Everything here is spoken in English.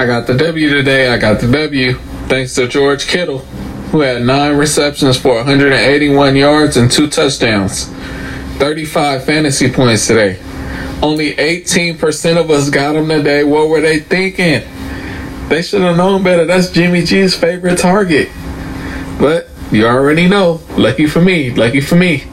I got the W today. I got the W thanks to George Kittle, who had nine receptions for 181 yards and two touchdowns. 35 fantasy points today. Only 18% of us got him today. What were they thinking? They should have known better. That's Jimmy G's favorite target. But you already know. Lucky for me. Lucky for me.